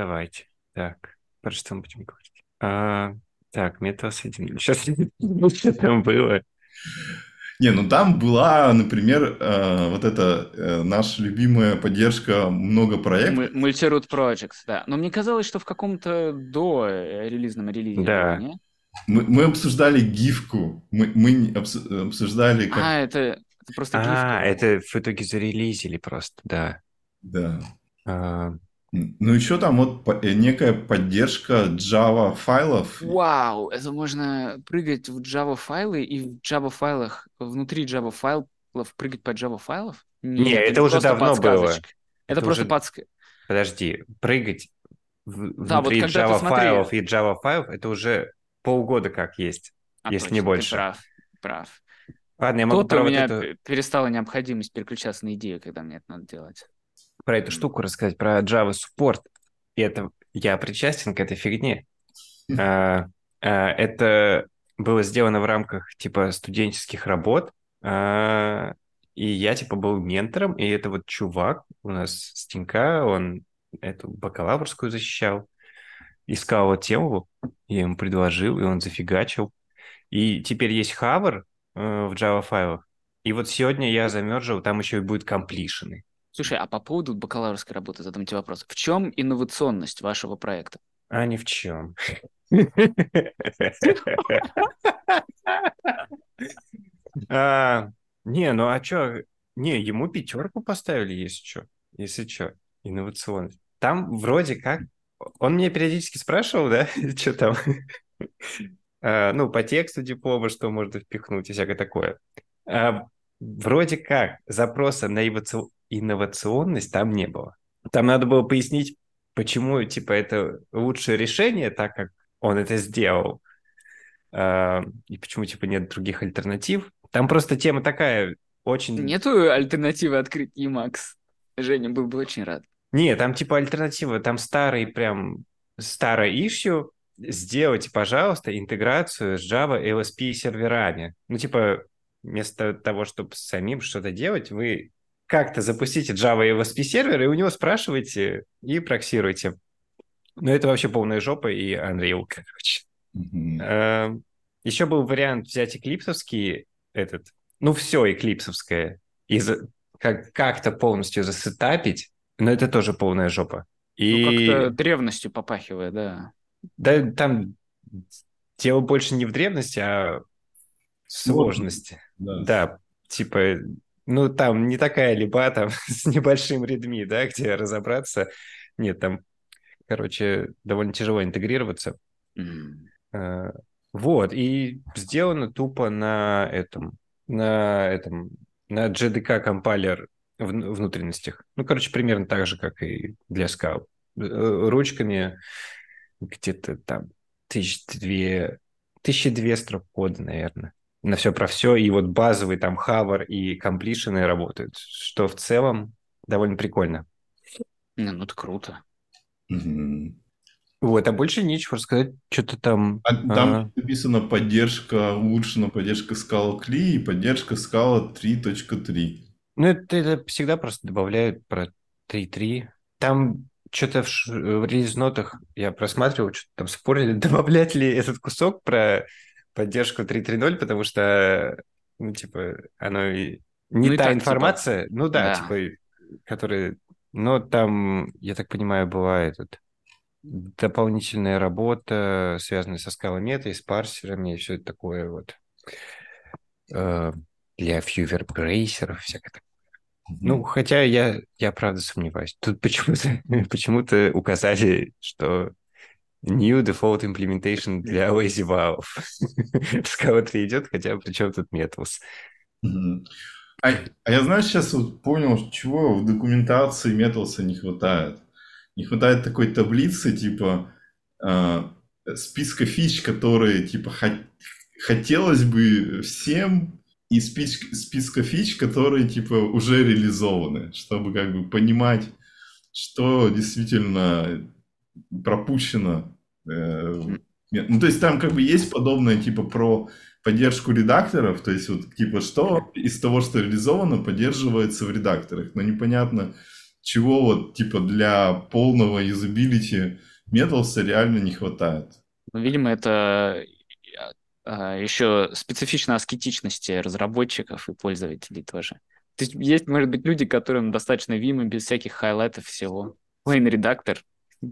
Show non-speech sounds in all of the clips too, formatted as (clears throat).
давайте. Так, про что мы будем говорить? А, так, метасоединение. (laughs) Сейчас что там было? Не, ну там была, например, э, вот эта э, наша любимая поддержка много проектов. Multiroot Projects, да. Но мне казалось, что в каком-то до релизном релизе Да. было, не? Мы, мы обсуждали гифку, мы, мы обсуждали как... А, это, это просто А, гифка. это в итоге зарелизили просто, да. Да. А, Ну еще там вот э, некая поддержка Java файлов. Вау, это можно прыгать в Java файлы и в Java файлах, внутри Java файлов прыгать по Java файлов? Не, Нет, это уже давно было. Это, Это просто уже- подсказка. Подожди, прыгать в- Да, вот внутри ты Java смотри- файлов и Java файлов это уже полгода как есть. А, Если точно, не ты больше. прав, прав. Ладно, я могу Тут у вот меня эту, п- перестала необходимость переключаться на идею, когда мне это надо делать. Про эту штуку рассказать, про Java Support. И это я причастен к этой фигне. А, а, Это было сделано в рамках типа студенческих работ. А, И я типа был ментором, и это вот чувак у нас с Тинька, он эту бакалаврскую защищал, искал вот тему, я ему предложил, и он зафигачил. И теперь есть хавр э, в Java файлах. И вот сегодня я замержил, там еще и будет комплишены. Слушай, а по поводу бакалаврской работы задам тебе вопрос. В чем инновационность вашего проекта? А ни в чем. А, Не, ну а чё? Не, ему пятерку поставили, если что. Если что, инновационность. Там вроде как... Он меня периодически спрашивал, да, (laughs) что там? А, Ну, по тексту диплома, что можно впихнуть и всякое такое. А, Вроде как запроса на инноваци- инновационность там не было. Там надо было пояснить, почему, типа, это лучшее решение, так как он это сделал, а, и почему, типа, нет других альтернатив. Там просто тема такая, очень... Нету альтернативы открыть Emacs? Женя был бы очень рад. Не, там, типа, альтернатива, там старый прям, старое issue, сделайте, пожалуйста, интеграцию с Java LSP серверами. Ну, типа, вместо того, чтобы самим что-то делать, вы как-то запустите Java LSP сервер, и у него спрашивайте и проксируйте. Но это вообще полная жопа и Unreal, короче. Мгм. Еще был вариант взять эклипсовский этот, ну все эклипсовское, и за- как- как-то полностью засетапить, но это тоже полная жопа. Ну, И как-то древностью попахивает, да. да, там дело больше не в древности, а в сложности. Да. Да, типа, ну там не такая либо там (laughs) с небольшим редми, да, где разобраться. Нет, там, короче, довольно тяжело интегрироваться. Э, Вот, и сделано тупо на этом, на этом, на JDK компайлер в внутренностях. Ну, короче, примерно так же, как и для скал. Э, Ручками где-то там тысяч две, тысячи две строк кода, наверное. На все про все. И вот базовый там хавар и комплишены работают, что в целом довольно прикольно. Не, ну это круто. Мгм. Вот, а больше нечего рассказать. Что-то там... А а, Там написано поддержка, улучшена поддержка Scala CLI и поддержка Scala 3.3. Ну, это, это всегда просто добавляют про 3.3. Там что-то в, ш- в релиз-нотах я просматривал, что-то там спорили, (laughs) добавлять ли этот кусок про поддержку 3.3.0, потому что, ну, типа, оно и не Ну и та так, типа, информация, ну да, да. типа, которая... Но там, я так понимаю, была этот дополнительная работа, связанная со скалометой, с парсерами и все это такое вот. Э, для фьювер брейсеров, всякое такое. Ну, хотя я, я правда сомневаюсь. Тут почему-то (laughs) почему-то указали, что new default implementation для lazy 3 (laughs) идет, хотя причем тут metals. А, а я, знаешь, сейчас вот понял, чего в документации Металса не хватает. Не хватает такой таблицы, типа, э, списка фич, которые, типа, хот- хотелось бы всем, и спич- списка фич, которые, типа, уже реализованы, чтобы, как бы, понимать, что действительно пропущено. э, ну, то есть там, как бы, есть подобное, типа, про поддержку редакторов, то есть вот типа что из того, что реализовано, поддерживается в редакторах, но непонятно, чего вот типа для полного юзабилити Metals реально не хватает. Ну, видимо, это а, еще специфично аскетичности разработчиков и пользователей тоже. То есть есть, может быть, люди, которым достаточно Vim без всяких хайлайтов всего. Plain редактор,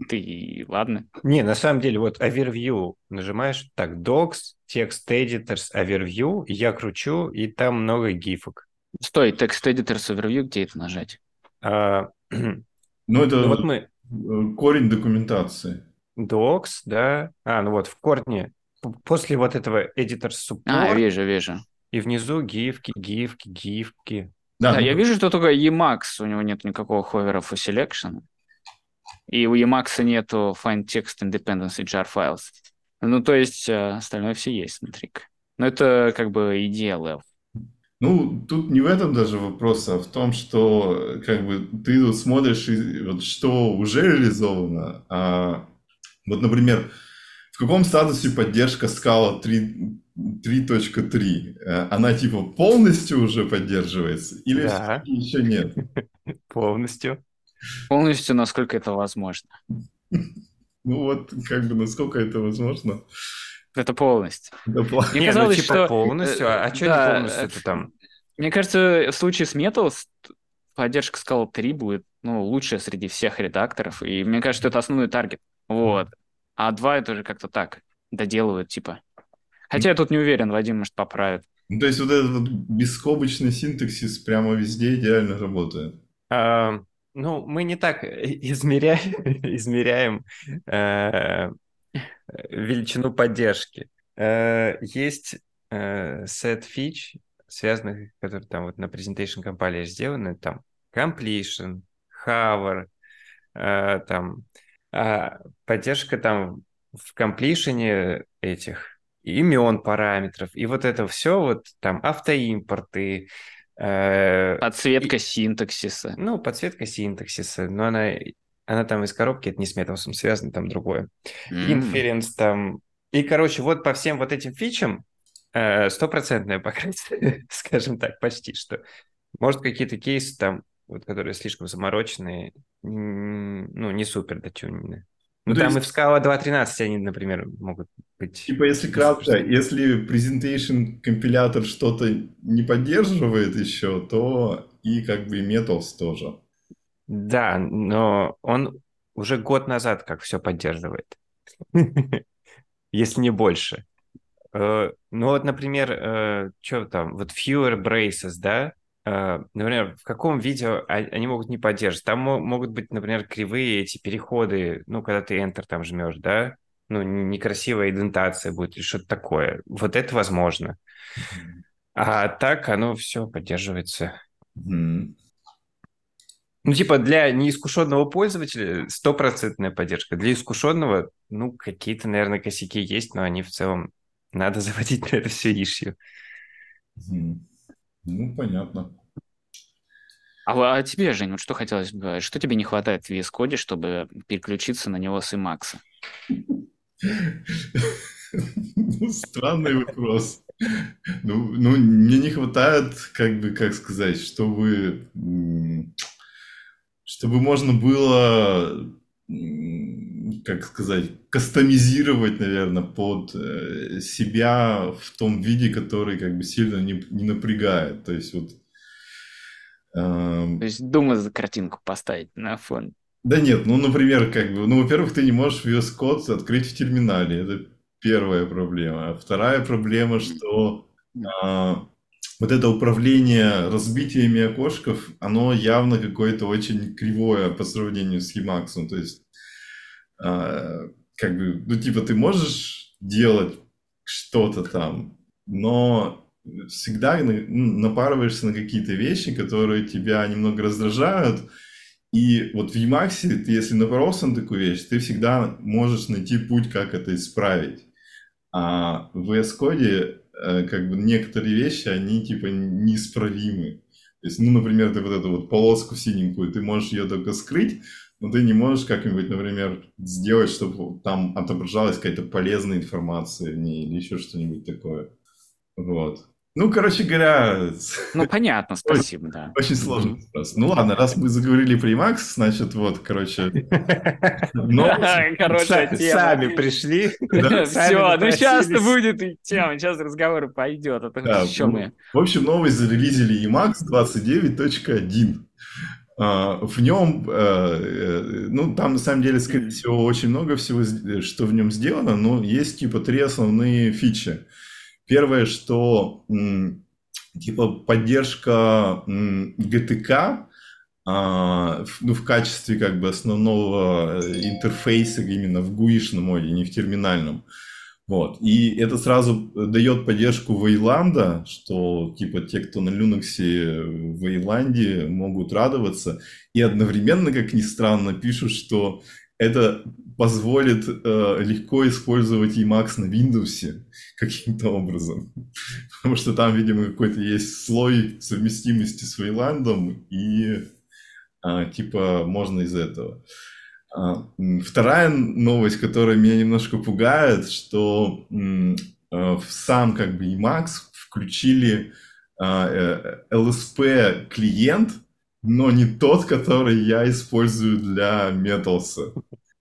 ты ладно. Не, на самом деле, вот overview нажимаешь, так, docs, text editors, overview, я кручу, и там много гифок. Стой, text editors, overview, где это нажать? А, (clears throat) ну, это ну, вот мы... Корень документации. Docs, да. А, ну вот в корне. После вот этого editor support. А, вижу, вижу. И внизу гифки, гифки, гифки. Да, да ну... я вижу, что только Emacs, у него нет никакого ховеров у selection. И у Emacs нету find text independence jar files. Ну, то есть э, остальное все есть внутри. Но это как бы идея Lev. Ну, тут не в этом даже вопрос, а в том, что как бы ты тут смотришь, вот, что уже реализовано. А, вот, например, в каком статусе поддержка Scala 3.3? Э, она типа полностью уже поддерживается или да. еще нет? (laughs) Полностью. Полностью, насколько это возможно. Ну вот, как бы, насколько это возможно. Это полностью. Это пол... Мне не, ну, казалось, ну, типа что... полностью, а, а что да, не полностью это там? Мне кажется, в случае с Metals поддержка Scala 3 будет ну, лучшая среди всех редакторов, и мне кажется, это основной таргет. Вот. А 2 это уже как-то так доделывают, типа. Хотя я тут не уверен, Вадим, может, поправит. Ну, то есть вот этот вот бескобочный синтаксис прямо везде идеально работает. А, ну, мы не так (laughs) измеряем, (laughs) измеряем э, величину поддержки. Э, есть э, set фич, связанных, которые там вот на presentation компании сделаны, там completion, hover, э, там поддержка там в комплишене этих имен параметров, и вот это все, вот там автоимпорты, Подсветка и, синтаксиса. Ну, подсветка синтаксиса, но она она там из коробки, это не с металлом связано, там другое. Mm. там. И, короче, вот по всем вот этим фичам э, стопроцентное (laughs) покрытие, скажем так, почти что. Может, какие-то кейсы там, вот, которые слишком замороченные, ну, не супер дотюненные. Ну, там есть... и в Scala 2.13 они, например, могут быть... Типа, если кратко, если presentation компилятор что-то не поддерживает еще, то и как бы и Metals тоже. Да, но он уже год назад как все поддерживает, (laughs) если не больше. Э, ну вот, например, э, что там, вот fewer braces, да, например, в каком видео они могут не поддерживать? Там могут быть, например, кривые эти переходы, ну, когда ты Enter там жмешь, да, ну, некрасивая идентация будет или что-то такое. Вот это возможно. А так оно все поддерживается. Ну, типа, для неискушенного пользователя стопроцентная поддержка. Для искушенного, ну, какие-то, наверное, косяки есть, но они в целом надо (laughs) заводить на это все ишью. Ну, понятно. А, а тебе, Жень, вот что хотелось бы, что тебе не хватает в VS Code, чтобы переключиться на него с Emacs? Ну, странный вопрос. Ну, ну, мне не хватает, как бы, как сказать, чтобы чтобы можно было, как сказать, кастомизировать, наверное, под э, себя в том виде, который как бы сильно не, не напрягает. То есть вот... То есть Дума за картинку поставить на фон. Да нет, ну, например, как бы, ну, во-первых, ты не можешь VS Code открыть в терминале. Это первая проблема. А вторая проблема, что э, вот это управление разбитиями окошков, оно явно какое-то очень кривое по сравнению с Emacs. То есть, э, как бы, ну, типа, ты можешь делать что-то там, но всегда ну, напарываешься на какие-то вещи, которые тебя немного раздражают. И вот в Emacs, ты, если напоролся на такую вещь, ты всегда можешь найти путь, как это исправить. А в VS Code Э, как бы некоторые вещи, они типа неисправимы. То есть, ну, например, ты вот эту вот полоску синенькую, ты можешь ее только скрыть, но ты не можешь как-нибудь, например, сделать, чтобы там отображалась какая-то полезная информация в ней или еще что-нибудь такое. Вот. Ну, короче говоря, Ну, понятно, (laughs) спасибо, да. очень сложный вопрос. Ну ладно, раз мы заговорили про Emacs, значит, вот, короче. (laughs) Сами пришли. (laughs) Все, ну сейчас будет тема, сейчас разговор пойдет, а то еще ну, мы. В общем, новость зарелизили Emacs 29.1. А, В нем, э, э, ну, там на самом деле, скорее всего, очень много всего, с- что в нем сделано, но есть типа три основные фичи. Первое, что типа поддержка GTK, а, ну, в качестве как бы основного э, интерфейса именно в GUI-шном моде, не в терминальном. Вот. И это сразу дает поддержку Вейланда, что типа те, кто на Linux в Вейланде, могут радоваться. И одновременно, как ни странно, пишут, что это позволит э, легко использовать Emacs на Windows каким-то образом. (laughs) Потому что там, видимо, какой-то есть слой совместимости с Вейландом, и а, типа можно из этого. М, Вторая новость, которая меня немножко пугает, что э, в сам как бы Emacs включили а, э, LSP клиент, но не тот, который я использую для Metals,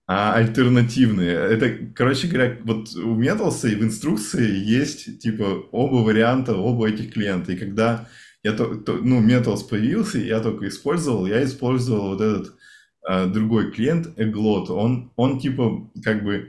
а альтернативные. Это, короче говоря, вот у Metals и в инструкции есть типа оба варианта, оба этих клиента. И когда я то, то- ну, Metals появился, я только использовал, я использовал вот этот а, другой клиент, Eglot. Он, он типа как бы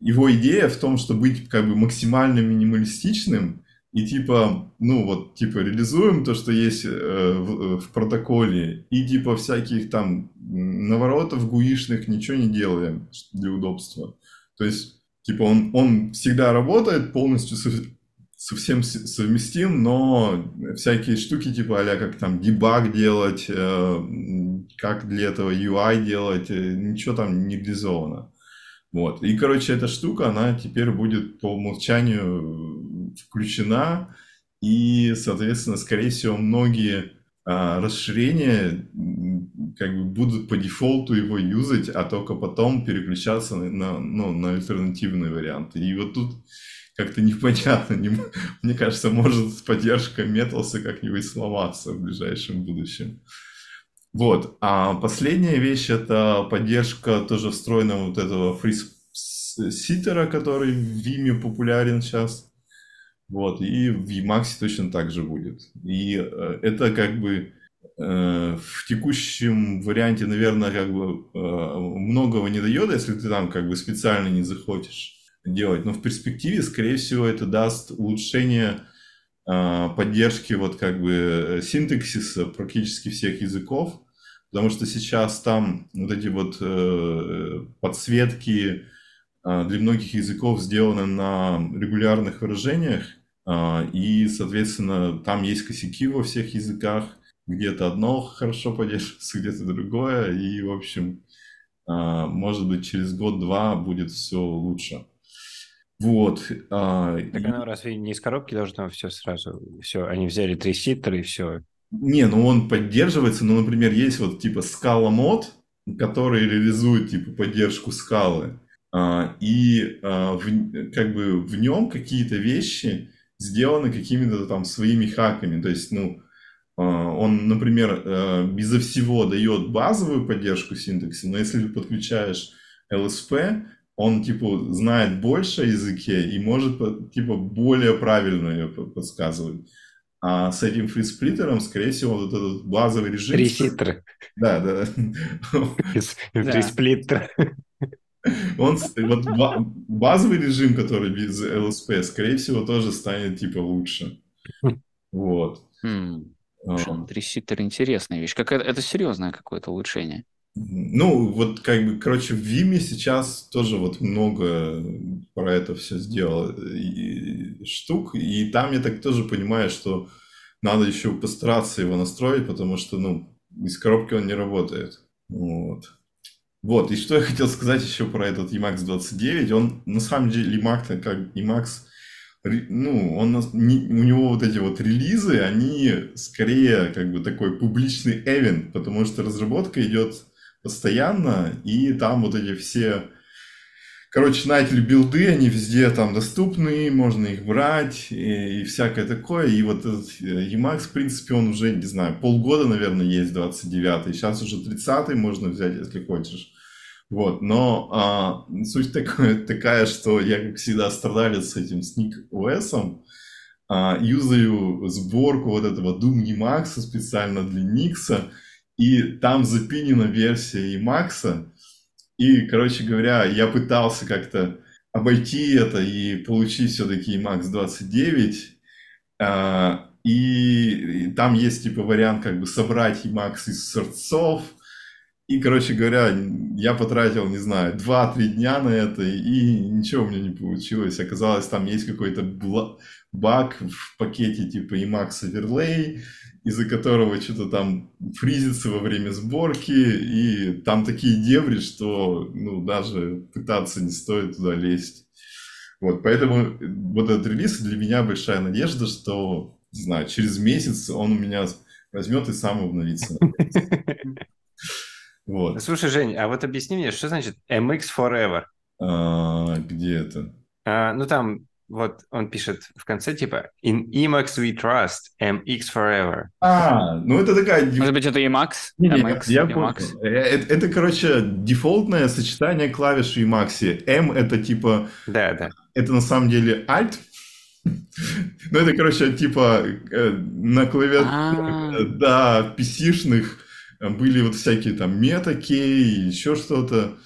его идея в том, что быть как бы максимально минималистичным и типа, ну вот, типа реализуем то, что есть э, в, в протоколе, и типа всяких там наворотов гуишных ничего не делаем для удобства. То есть, типа он, он всегда работает полностью со, всем совместим, но всякие штуки типа а как там дебаг делать, э, как для этого UI делать, э, ничего там не реализовано. Вот. И, короче, эта штука, она теперь будет по умолчанию э, включена, и, соответственно, скорее всего, многие а, расширения как бы будут по дефолту его юзать, а только потом переключаться на, на, ну, на альтернативные варианты. И вот тут как-то непонятно, не (laughs) мне кажется, может поддержка Металса как-нибудь сломаться в ближайшем будущем. Вот. А последняя вещь это поддержка тоже встроенного вот этого фриситера, который в Vime популярен сейчас. Вот. И в Emacs точно так же будет. И э, это как бы э, в текущем варианте, наверное, как бы э, многого не дает, если ты там как бы специально не захочешь делать. Но в перспективе, скорее всего, это даст улучшение а, поддержки вот как бы э, синтаксиса практически всех языков, потому что сейчас там вот эти вот э, подсветки для многих языков сделаны на регулярных выражениях, а, и, соответственно, там есть косяки во всех языках, где-то одно хорошо поддерживается, (laughs) где-то другое, и, в общем, а, может быть, через год-два будет все лучше. Вот. а, Так оно разве не из коробки должно все сразу? Все, они взяли три ситтера и все. Не, ну он поддерживается, ну, например, есть вот типа скала мод, который реализует типа поддержку скалы, а, и а, в- как бы в нем какие-то вещи сделаны какими-то там своими хаками, то есть, ну, а, он, например, безо всего дает базовую поддержку синтакса, но если ты подключаешь LSP, он, типа, знает больше о языке и может, типа, более правильно ее по- подсказывать. А с этим фрисплиттером, скорее всего, вот этот базовый режим... Три ситтера. Да, да. (laughs) сплиттера. Он, вот ба- базовый режим, который без LSP, скорее всего, тоже станет, типа, лучше. Вот. Хм, Триситер интересная вещь. Как это, это серьезное какое-то улучшение. Ну, вот как бы, короче, в Vime сейчас тоже вот много про это все сделал и штук, и там я так тоже понимаю, что надо еще постараться его настроить, потому что, ну, из коробки он не работает. Вот. Вот, и что я хотел сказать еще про этот Emacs 29, он на самом деле Emacs, как ре- ну, он, у него вот эти вот релизы, они скорее как бы такой публичный эвент, потому что разработка идет постоянно, и там вот эти все Короче, начали билды, они везде там доступны, можно их брать и, и всякое такое. И вот этот э, Emacs, в принципе, он уже, не знаю, полгода, наверное, есть 29-й. Сейчас уже 30-й можно взять, если хочешь. Вот, но а, суть такая, такая, что я, как всегда, страдалец с этим Sneak OS, а, юзаю сборку вот этого Doom Emacs специально для Никса, и там запинена версия Emacs, и, короче говоря, я пытался как-то обойти это и получить все-таки Emacs 29, а, и, и там есть типа вариант как бы собрать Emacs из сорцов, и, короче говоря, я потратил, не знаю, 2-3 дня на это, и ничего у меня не получилось. Оказалось, там есть какой-то баг в пакете типа Emacs Overlay, из-за которого что-то там фризится во время сборки, и там такие дебри, что ну, даже пытаться не стоит туда лезть. Вот, поэтому вот этот релиз для меня большая надежда, что, не знаю, через месяц он у меня возьмет и сам обновится. (laughs) Вот. Слушай, Жень, а вот объясни мне, что значит MX Forever? А, где это? А, ну там вот он пишет в конце типа In Emacs we trust, MX forever. А, ну это такая... Может быть, это Emacs? Не, MX, я, я Emacs. Понял. Это, это, короче, дефолтное сочетание клавиш в Emacs. M это типа... Да, да. Это на самом деле Alt. (laughs) Ну это, короче, типа э, на клавиатуре, а. да, PC-шных были вот всякие там метакей, еще что-то.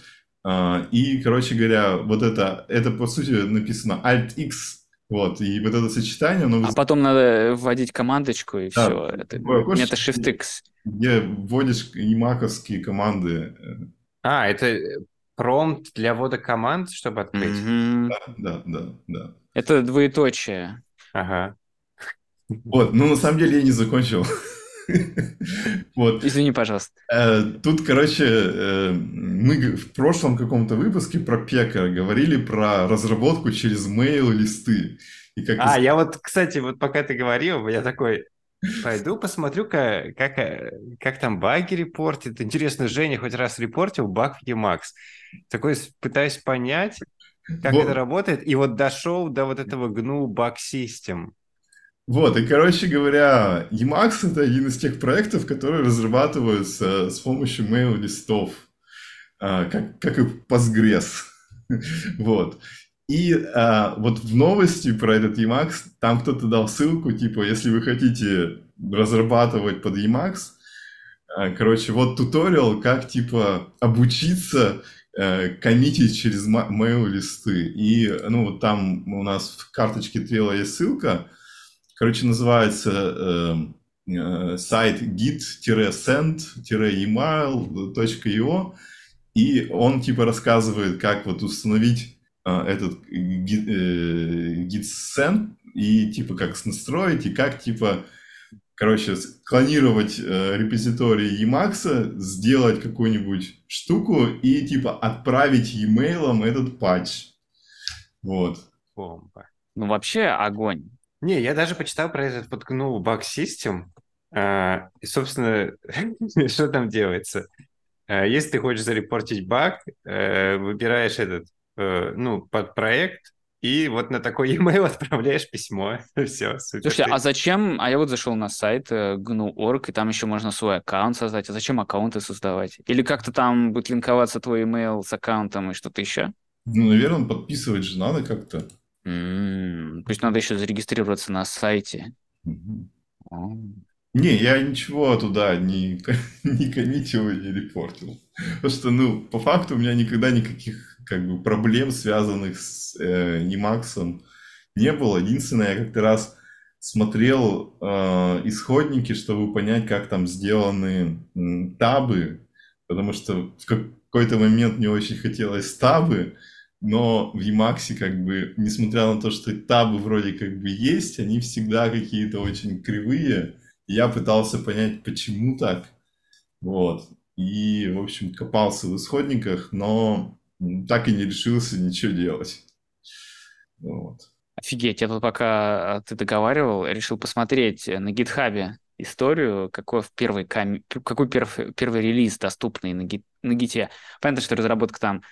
А, и, короче говоря, вот это, это по сути написано Alt-X, вот, и вот это сочетание, оно... А потом надо вводить командочку, и да, все. Это, это Shift-X. Где вводишь имаковские команды. А, это промпт для ввода команд, чтобы открыть? Mm-hmm. Да, да, да, да. Это двоеточие. Ага. Вот, ну на самом деле я не закончил. (laughs) Вот. Извини, пожалуйста. Э, тут, короче, э, мы в прошлом каком-то выпуске про Пека говорили про разработку через mail-листы. А, я вот, кстати, вот пока ты говорил, я такой, Пойду посмотрю-ка, как, э, как там баги репортит. Интересно, Женя хоть раз репортил баг в Emacs. Такой пытаюсь понять, как вот. это работает. И вот дошел до вот этого GNU баг систем. Вот, и, короче говоря, Emacs — это один из тех проектов, которые разрабатываются с помощью mail-листов, а, как, как и Postgres. (laughs) вот. И а, вот в новости про этот Emacs там кто-то дал ссылку, типа, если вы хотите разрабатывать под Emacs, а, короче, вот туториал, как, типа, обучиться э, коммитить через mail-листы. И, ну, вот там у нас в карточке Трела есть ссылка, Короче, называется э, э, сайт git-send-email.io, и он типа рассказывает, как вот установить э, этот git, э, git send и типа как настроить и как типа короче, клонировать э, репозиторий Emacs, сделать какую-нибудь штуку и типа отправить e-mail этот патч. Вот. Бомба. Ну, вообще огонь. Не, я даже почитал про этот подкнул баг систем. А, и, собственно, (laughs) что там делается? А, если ты хочешь зарепортить баг, э, выбираешь этот, э, ну, под проект, и вот на такой (laughs) e-mail отправляешь письмо. (laughs) Все, супер. Слушайте, а зачем? А я вот зашел на сайт GNU.org, э, и там еще можно свой аккаунт создать. А зачем аккаунты создавать? Или как-то там будет линковаться твой email с аккаунтом и что-то еще? Ну, наверное, подписывать же надо как-то. То есть надо еще зарегистрироваться на сайте. Mm-hmm. Не, я ничего туда не, (laughs) не коммитил и не репортил. Потому что, ну, по факту у меня никогда никаких как бы проблем, связанных с э, Emacs, не было. Единственное, я как-то раз смотрел э, исходники, чтобы понять, как там сделаны э, табы, потому что в какой-то момент мне очень хотелось табы, но в Emacs как бы, несмотря на то, что табы вроде как бы есть, они всегда какие-то очень кривые. Я пытался понять, почему так. Вот. И, в общем, копался в исходниках, но так и не решился ничего делать. Вот. Офигеть, я тут пока а, ты договаривал, решил посмотреть на гитхабе историю, какой, первый, кам... какой перв... первый релиз доступный на, гит... на гите. Понятно, что разработка там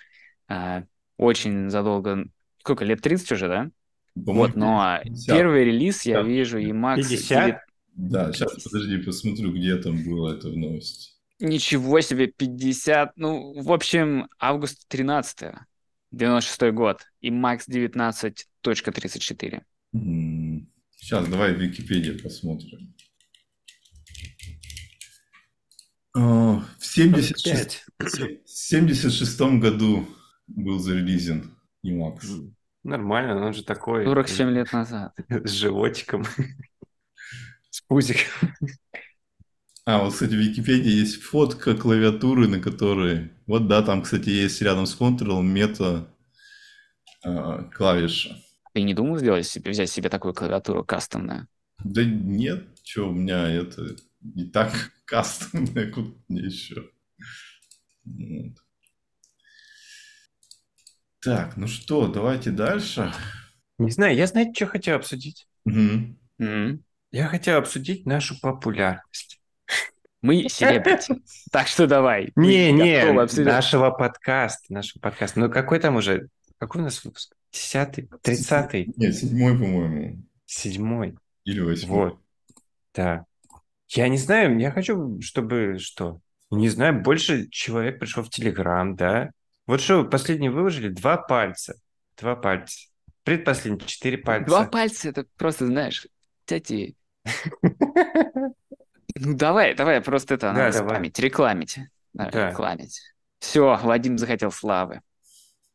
а, очень задолго. Сколько, лет 30 уже, да? По-моему, Вот, но 50. первый релиз я Да. вижу Emacs 50? 9 Да, сейчас, подожди, посмотрю, где там было это в новости. Ничего себе, 50. Ну, в общем, август 13 96 год. И Max 19.34. Сейчас, давай в Википедии посмотрим. А, В 76 Пять. в 76 году был зарелизен Emacs. Нормально, он же такой. 47 лет назад. (laughs) С животиком. (laughs) С пузиком. А, вот, кстати, в Википедии есть фотка клавиатуры, на которой... Вот, да, там, кстати, есть рядом с Ctrl мета а, клавиша. Ты не думал сделать себе, взять себе такую клавиатуру кастомную? Да нет, что у меня это не так (laughs) кастомное, куда мне еще. Вот. Так, ну что, давайте дальше. Не знаю, я, знаете, что хотел обсудить? М. Я хотел обсудить нашу популярность. (laughs) Мы селебрити. Так что давай. Не, не, нашего подкаста, нашего подкаста. Ну какой там уже, какой у нас выпуск? Десятый, тридцатый, Нет, седьмой, по-моему. седьмой. Или восьмой. Вот, да. Я не знаю, я хочу, чтобы что? Не знаю, больше человек пришло в Телеграм, да? Вот что, последний выложили два пальца. Два пальца. Предпоследний четыре пальца. Два пальца, это просто, знаешь, тети. Ну давай, давай, просто это надо спамить, рекламить. Рекламить. Все, Вадим захотел славы.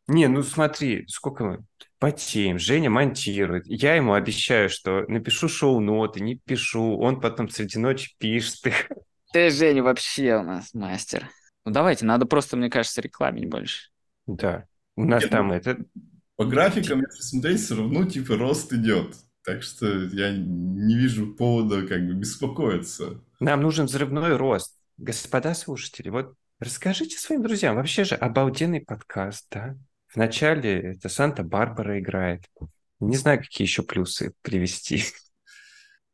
Не, ну смотри, сколько мы потеем, Женя монтирует. Я ему обещаю, что напишу шоу-ноты, не пишу. Он потом среди ночи пишет их. Ты, Женя, вообще у нас мастер. Ну давайте, надо просто, мне кажется, рекламить больше. Да. У нас Нет, там ну, это... По графикам, если смотреть, все равно типа рост идет. Так что я не вижу повода как бы беспокоиться. Нам нужен взрывной рост. Господа слушатели, вот расскажите своим друзьям. Вообще же обалденный подкаст, да? Вначале это Санта-Барбара играет. Не знаю, какие еще плюсы привести.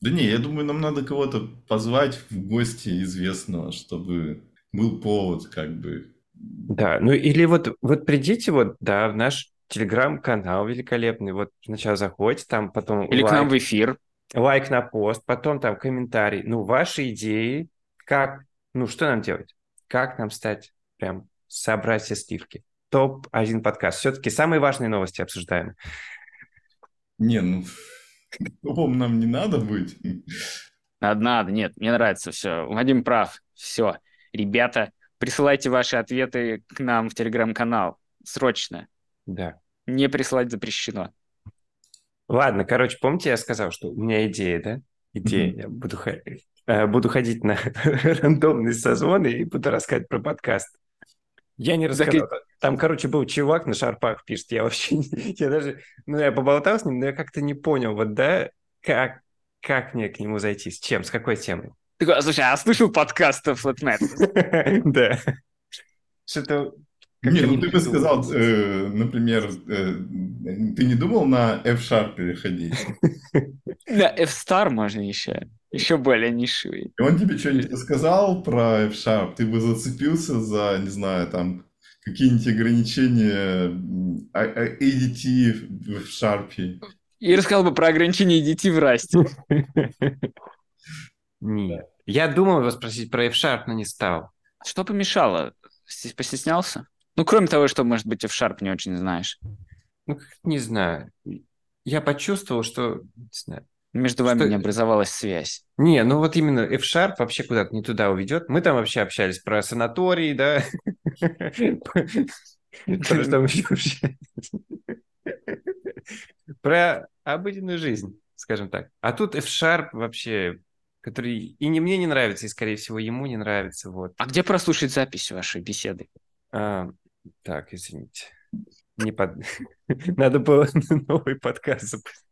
Да не, я думаю, нам надо кого-то позвать в гости известного, чтобы был повод как бы. Да, ну или вот, вот придите вот, да, в наш телеграм-канал великолепный. Вот сначала заходите, там потом Или к нам лайк, в эфир. лайк на пост, потом там комментарий. Ну, ваши идеи, как, ну, что нам делать? Как нам стать прям собрать все сливки? Топ-1 подкаст. Все-таки самые важные новости обсуждаем. Не, ну, топом нам не надо быть. Надо, надо, нет, мне нравится все. Вадим прав. Все. Ребята, присылайте ваши ответы к нам в телеграм-канал. Срочно. Да. Не присылать запрещено. Ладно, короче, помните, я сказал, что у меня идея, да? Идея. Мгм. Я буду, э, буду ходить на (laughs) рандомные созвоны и буду рассказывать про подкаст. Я не Так рассказал. Там, короче, был чувак на шарпах пишет. Я вообще не... (laughs) Я даже... Ну, я поболтал с ним, но я как-то не понял, вот, да, как, как мне к нему зайти, с чем, с какой темой. Такой, «А, слушай, а слышал подкаст Flatnet? (laughs) Да. Что-то... Не, ну ты бы сказал, э, например, э, ты не думал на F-Sharp переходить? Да, F-Star можно еще. Еще более нишевый. И он тебе что-нибудь сказал про F-Sharp? Ты бы зацепился за, не знаю, там, какие-нибудь ограничения а- а- ADT в F-Sharp? И рассказал бы про ограничения DT в расте. (laughs) Нет. Я думал его спросить про F-Sharp, но не стал. Что помешало? Постеснялся? Ну, кроме того, что, может быть, F-Sharp не очень знаешь. Ну, не знаю. Я почувствовал, что... Не знаю. Между вами Что- не образовалась связь. Не, ну вот именно F-Sharp вообще куда-то не туда уведет. Мы там вообще общались про санатории, да? Про обыденную жизнь, скажем так. А тут F-Sharp вообще, который и не мне не нравится, и, скорее всего, ему не нравится. Вот. А где прослушать запись вашей беседы? А, так, извините. Не под... (laughs) Надо было (laughs) новый подкаст запустить.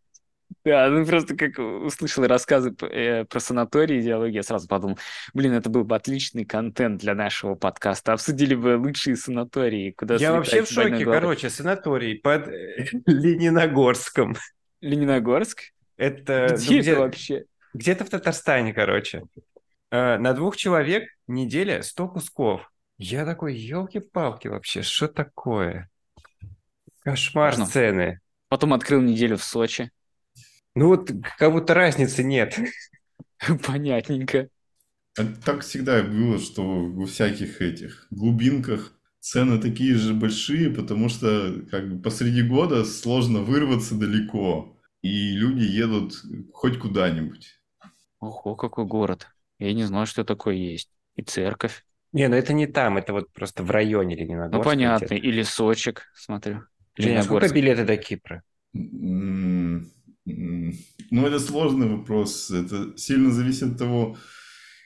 Да, ну просто как услышал рассказы э, про санатории и идеологию, я сразу подумал, блин, это был бы отличный контент для нашего подкаста. Обсудили бы лучшие санатории, куда Я вообще в шоке, головой. короче, санаторий под э, (laughs) Лениногорском. Лениногорск? Это ну, Где где- это вообще? Где-то в Татарстане, короче. Э, На двух человек неделя 100 кусков. Я такой, елки-палки вообще, что такое? Кошмар Можно? цены. Потом открыл неделю в Сочи. Ну вот как будто разницы нет. (laughs) Понятненько. Так всегда было, что во всяких этих глубинках цены такие же большие, потому что как бы посреди года сложно вырваться далеко, и люди едут хоть куда-нибудь. Ого, какой город. Я не знал, что такое есть. И церковь. Не, ну это не там, это вот просто в районе Лениногорска. Ну, понятно. где-то. Или Сочек, смотрю. Женя, а сколько билеты до Кипра? Ну, это сложный вопрос. Это сильно зависит от того,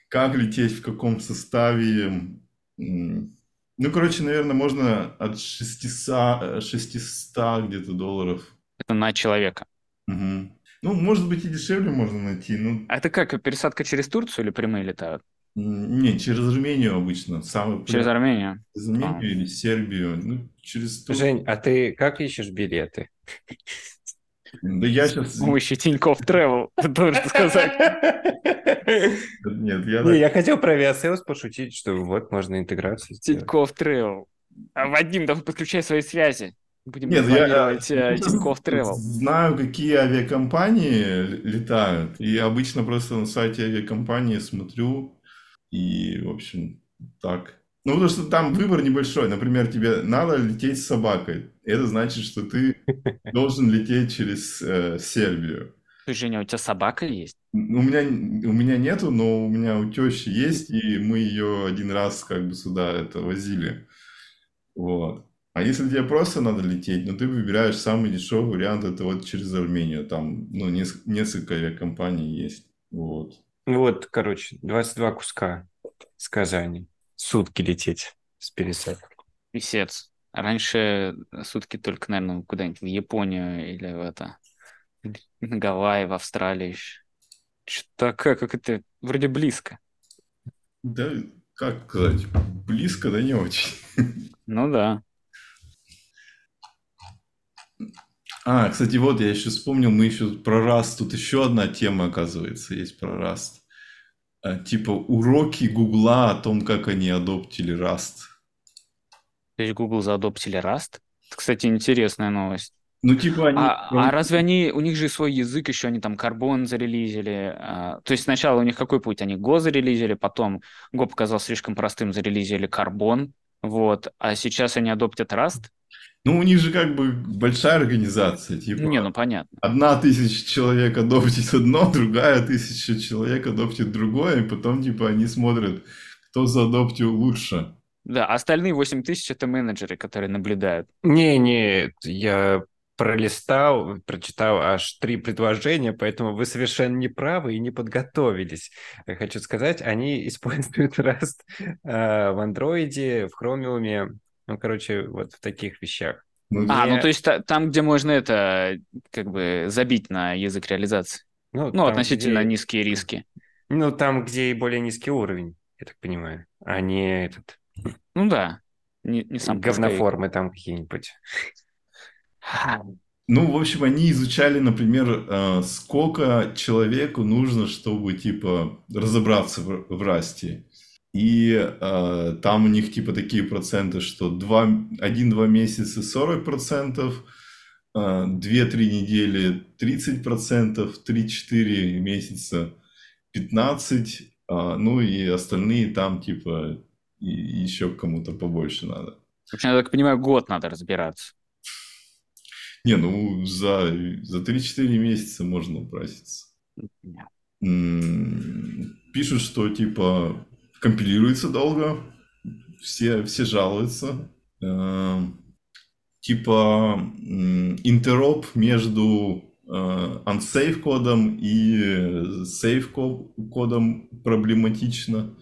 как лететь, в каком составе. Ну, короче, наверное, можно от 600, э, 600 где-то долларов. Это на человека. Мгм. Ну, может быть, и дешевле можно найти. Ну, А это как, пересадка через Турцию или прямые летают? не, через Армению обычно. Самый Через. Армению? Через Армению или Сербию. Ну, через Турцию. Жень, а ты как ищешь билеты? Да я сейчас... С помощью Тинькофф ты должен сказать. Нет, я Не, я хотел про Aviasales пошутить, что вот можно интеграцию. Тинькофф. А, Вадим, давай подключай свои связи. Будем Нет, я, рекламировать я э, Тинькофф Travel. знаю, какие авиакомпании летают. И обычно просто на сайте авиакомпании смотрю. И, в общем, так. Ну, потому что там выбор небольшой. Например, тебе надо лететь с собакой. Это значит, что ты (laughs) должен лететь через э, Сербию. Слушай, Женя, у тебя собака есть? У меня, у меня нету, но у меня у тещи есть, и мы ее один раз как бы сюда это возили. Вот. А если тебе просто надо лететь, ну ты выбираешь самый дешевый вариант, это вот через Армению. Там, ну, нес- несколько авиакомпаний есть. Вот. Ну вот, короче, 22 куска с Казани. Сутки лететь с пересадкой. Писец. Раньше сутки только, наверное, куда-нибудь в Японию или в это... На Гавайи, в Австралии еще. Что такое, как это вроде близко. Да, как сказать, близко, да не очень. Ну да. А, кстати, вот я еще вспомнил, мы еще про Rust, тут еще одна тема, оказывается, есть про Rust. А, Типа уроки Гугла о том, как они адоптили Rust. То есть Google заадоптили Rust? Это, кстати, интересная новость. Ну, типа они... А, а разве они, у них же свой язык еще, они там Carbon зарелизили. а, то есть сначала у них какой путь? Они Go зарелизили, потом Go показал слишком простым, зарелизили Carbon. Вот. А сейчас они адоптят Rust? Ну, у них же как бы большая организация, типа Не, ну понятно. одна тысяча человек адоптит одно, (laughs) другая тысяча человек адоптит другое, и потом типа они смотрят, кто заадоптил лучше. Да, а остальные 8 тысяч это менеджеры, которые наблюдают. Не-не, я пролистал, прочитал аж три предложения, поэтому вы совершенно не правы и не подготовились. Я хочу сказать, они используют (laughs) Rust э, в андроиде, в Chromium, ну, короче, вот в таких вещах. Ну, А, ну то есть та- там, где можно это как бы забить на язык реализации. Ну, там, относительно где- низкие риски. Ну, там, где и более низкий уровень, я так понимаю, а не этот Ну да. Не, не сам говноформы там какие-нибудь. Ну, в общем, они изучали, например, э, сколько человеку нужно, чтобы, типа, разобраться в, в расте. И э, там у них, типа, такие проценты, что 1-2 месяца 40%, э, 2-3 недели 30%, 3-4 месяца 15%, а, ну и остальные там, типа, и, еще кому-то побольше надо. В общем, я так понимаю, год надо разбираться. Не, ну за, за 3-4 месяца можно упроситься. Пишут, что типа компилируется долго, все, все жалуются. Эм, Типа интероп между э, unsafe кодом и safe ко- кодом проблематично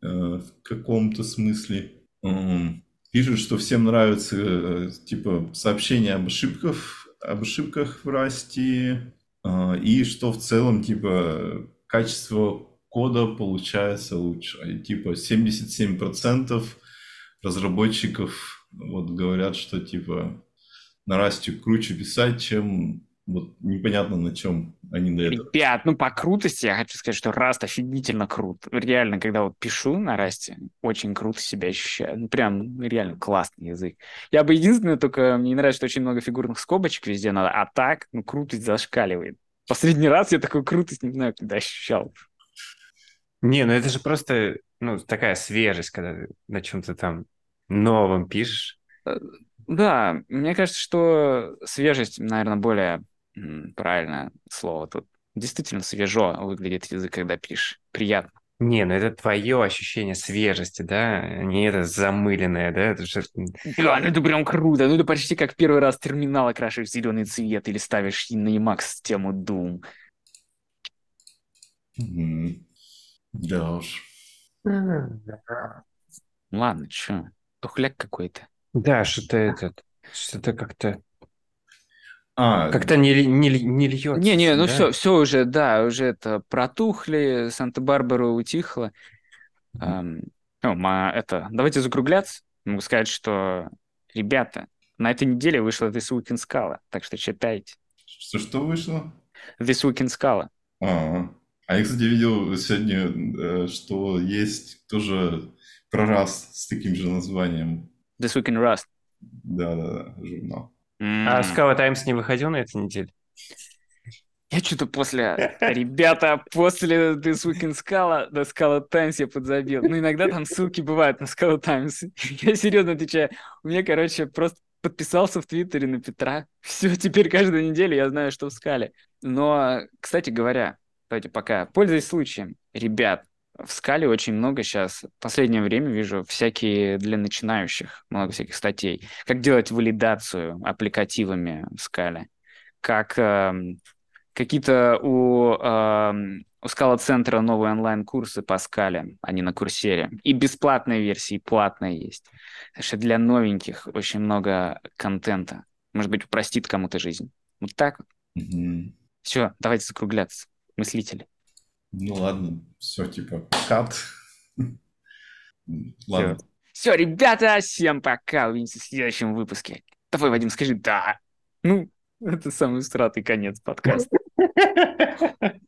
э, в каком-то смысле. Пишут, что всем нравится э, типа сообщения об ошибках, об ошибках в расте, и что в целом типа качество кода получается лучше. И, типа 77% разработчиков вот говорят, что типа на расте круче писать, чем Вот непонятно на чем они до этого. Ребят, ну по крутости я хочу сказать, что Раст офигительно крут. Реально, когда вот пишу на Расте, очень круто себя ощущаю. Ну прям реально классный язык. Я бы единственное только, мне не нравится, что очень много фигурных скобочек везде надо, а так, ну крутость зашкаливает. Последний раз я такую крутость, не знаю, когда ощущал. Не, ну это же просто, ну, такая свежесть, когда ты на чем-то там новом пишешь. Да, мне кажется, что свежесть, наверное, более правильное слово тут. Действительно свежо выглядит язык, когда пишешь. Приятно. Не, ну это твое ощущение свежести, да, не это замыленное, да, это же... Да, ну это прям круто. Ну это почти как первый раз терминал окрашиваешь в зеленый цвет или ставишь на Emacs тему Doom. Мгм. Да уж. Ладно, чё, тухляк какой-то. Да, что-то этот, что-то как-то, А, как-то не, не, не льется. Не-не, ну да? все, все уже, да, уже это протухли, Санта-Барбара утихла. Ам, ну, ма- это, давайте закругляться. Могу сказать, что, ребята, на этой неделе вышла This Week in Scala, так что читайте. что, что вышло? This Week in Scala. А, а я, кстати, видел сегодня, э, что есть тоже прораст с таким же названием. This Week in Rust. Да-да-да, журнал. А М. Scala Times не выходил на этой неделе? Я что-то после... Ребята, после This Week in Scala до Scala Times я подзабил. Ну, иногда там ссылки бывают на Scala Times. (laughs) Я серьезно отвечаю. У меня, короче, просто подписался в Твиттере на Петра. Все, теперь каждую неделю я знаю, что в Скале. Но, кстати говоря, давайте пока, пользуясь случаем, ребят, в Скале очень много сейчас, в последнее время вижу всякие для начинающих, много всяких статей. Как делать валидацию аппликативами в Скале. Как эм, какие-то у, эм, у скала-центра новые онлайн-курсы по скале, они на курсере. И бесплатные версии, и платные есть. Так что для новеньких очень много контента. Может быть, упростит кому-то жизнь. Вот так вот. Мгм. Все, давайте закругляться. Мыслители. Ну ладно, все, типа, кат. (laughs) Ладно. Все, ребята, всем пока. Увидимся в следующем выпуске. Давай, Вадим, скажи «да». Ну, это самый стратый конец подкаста. (laughs)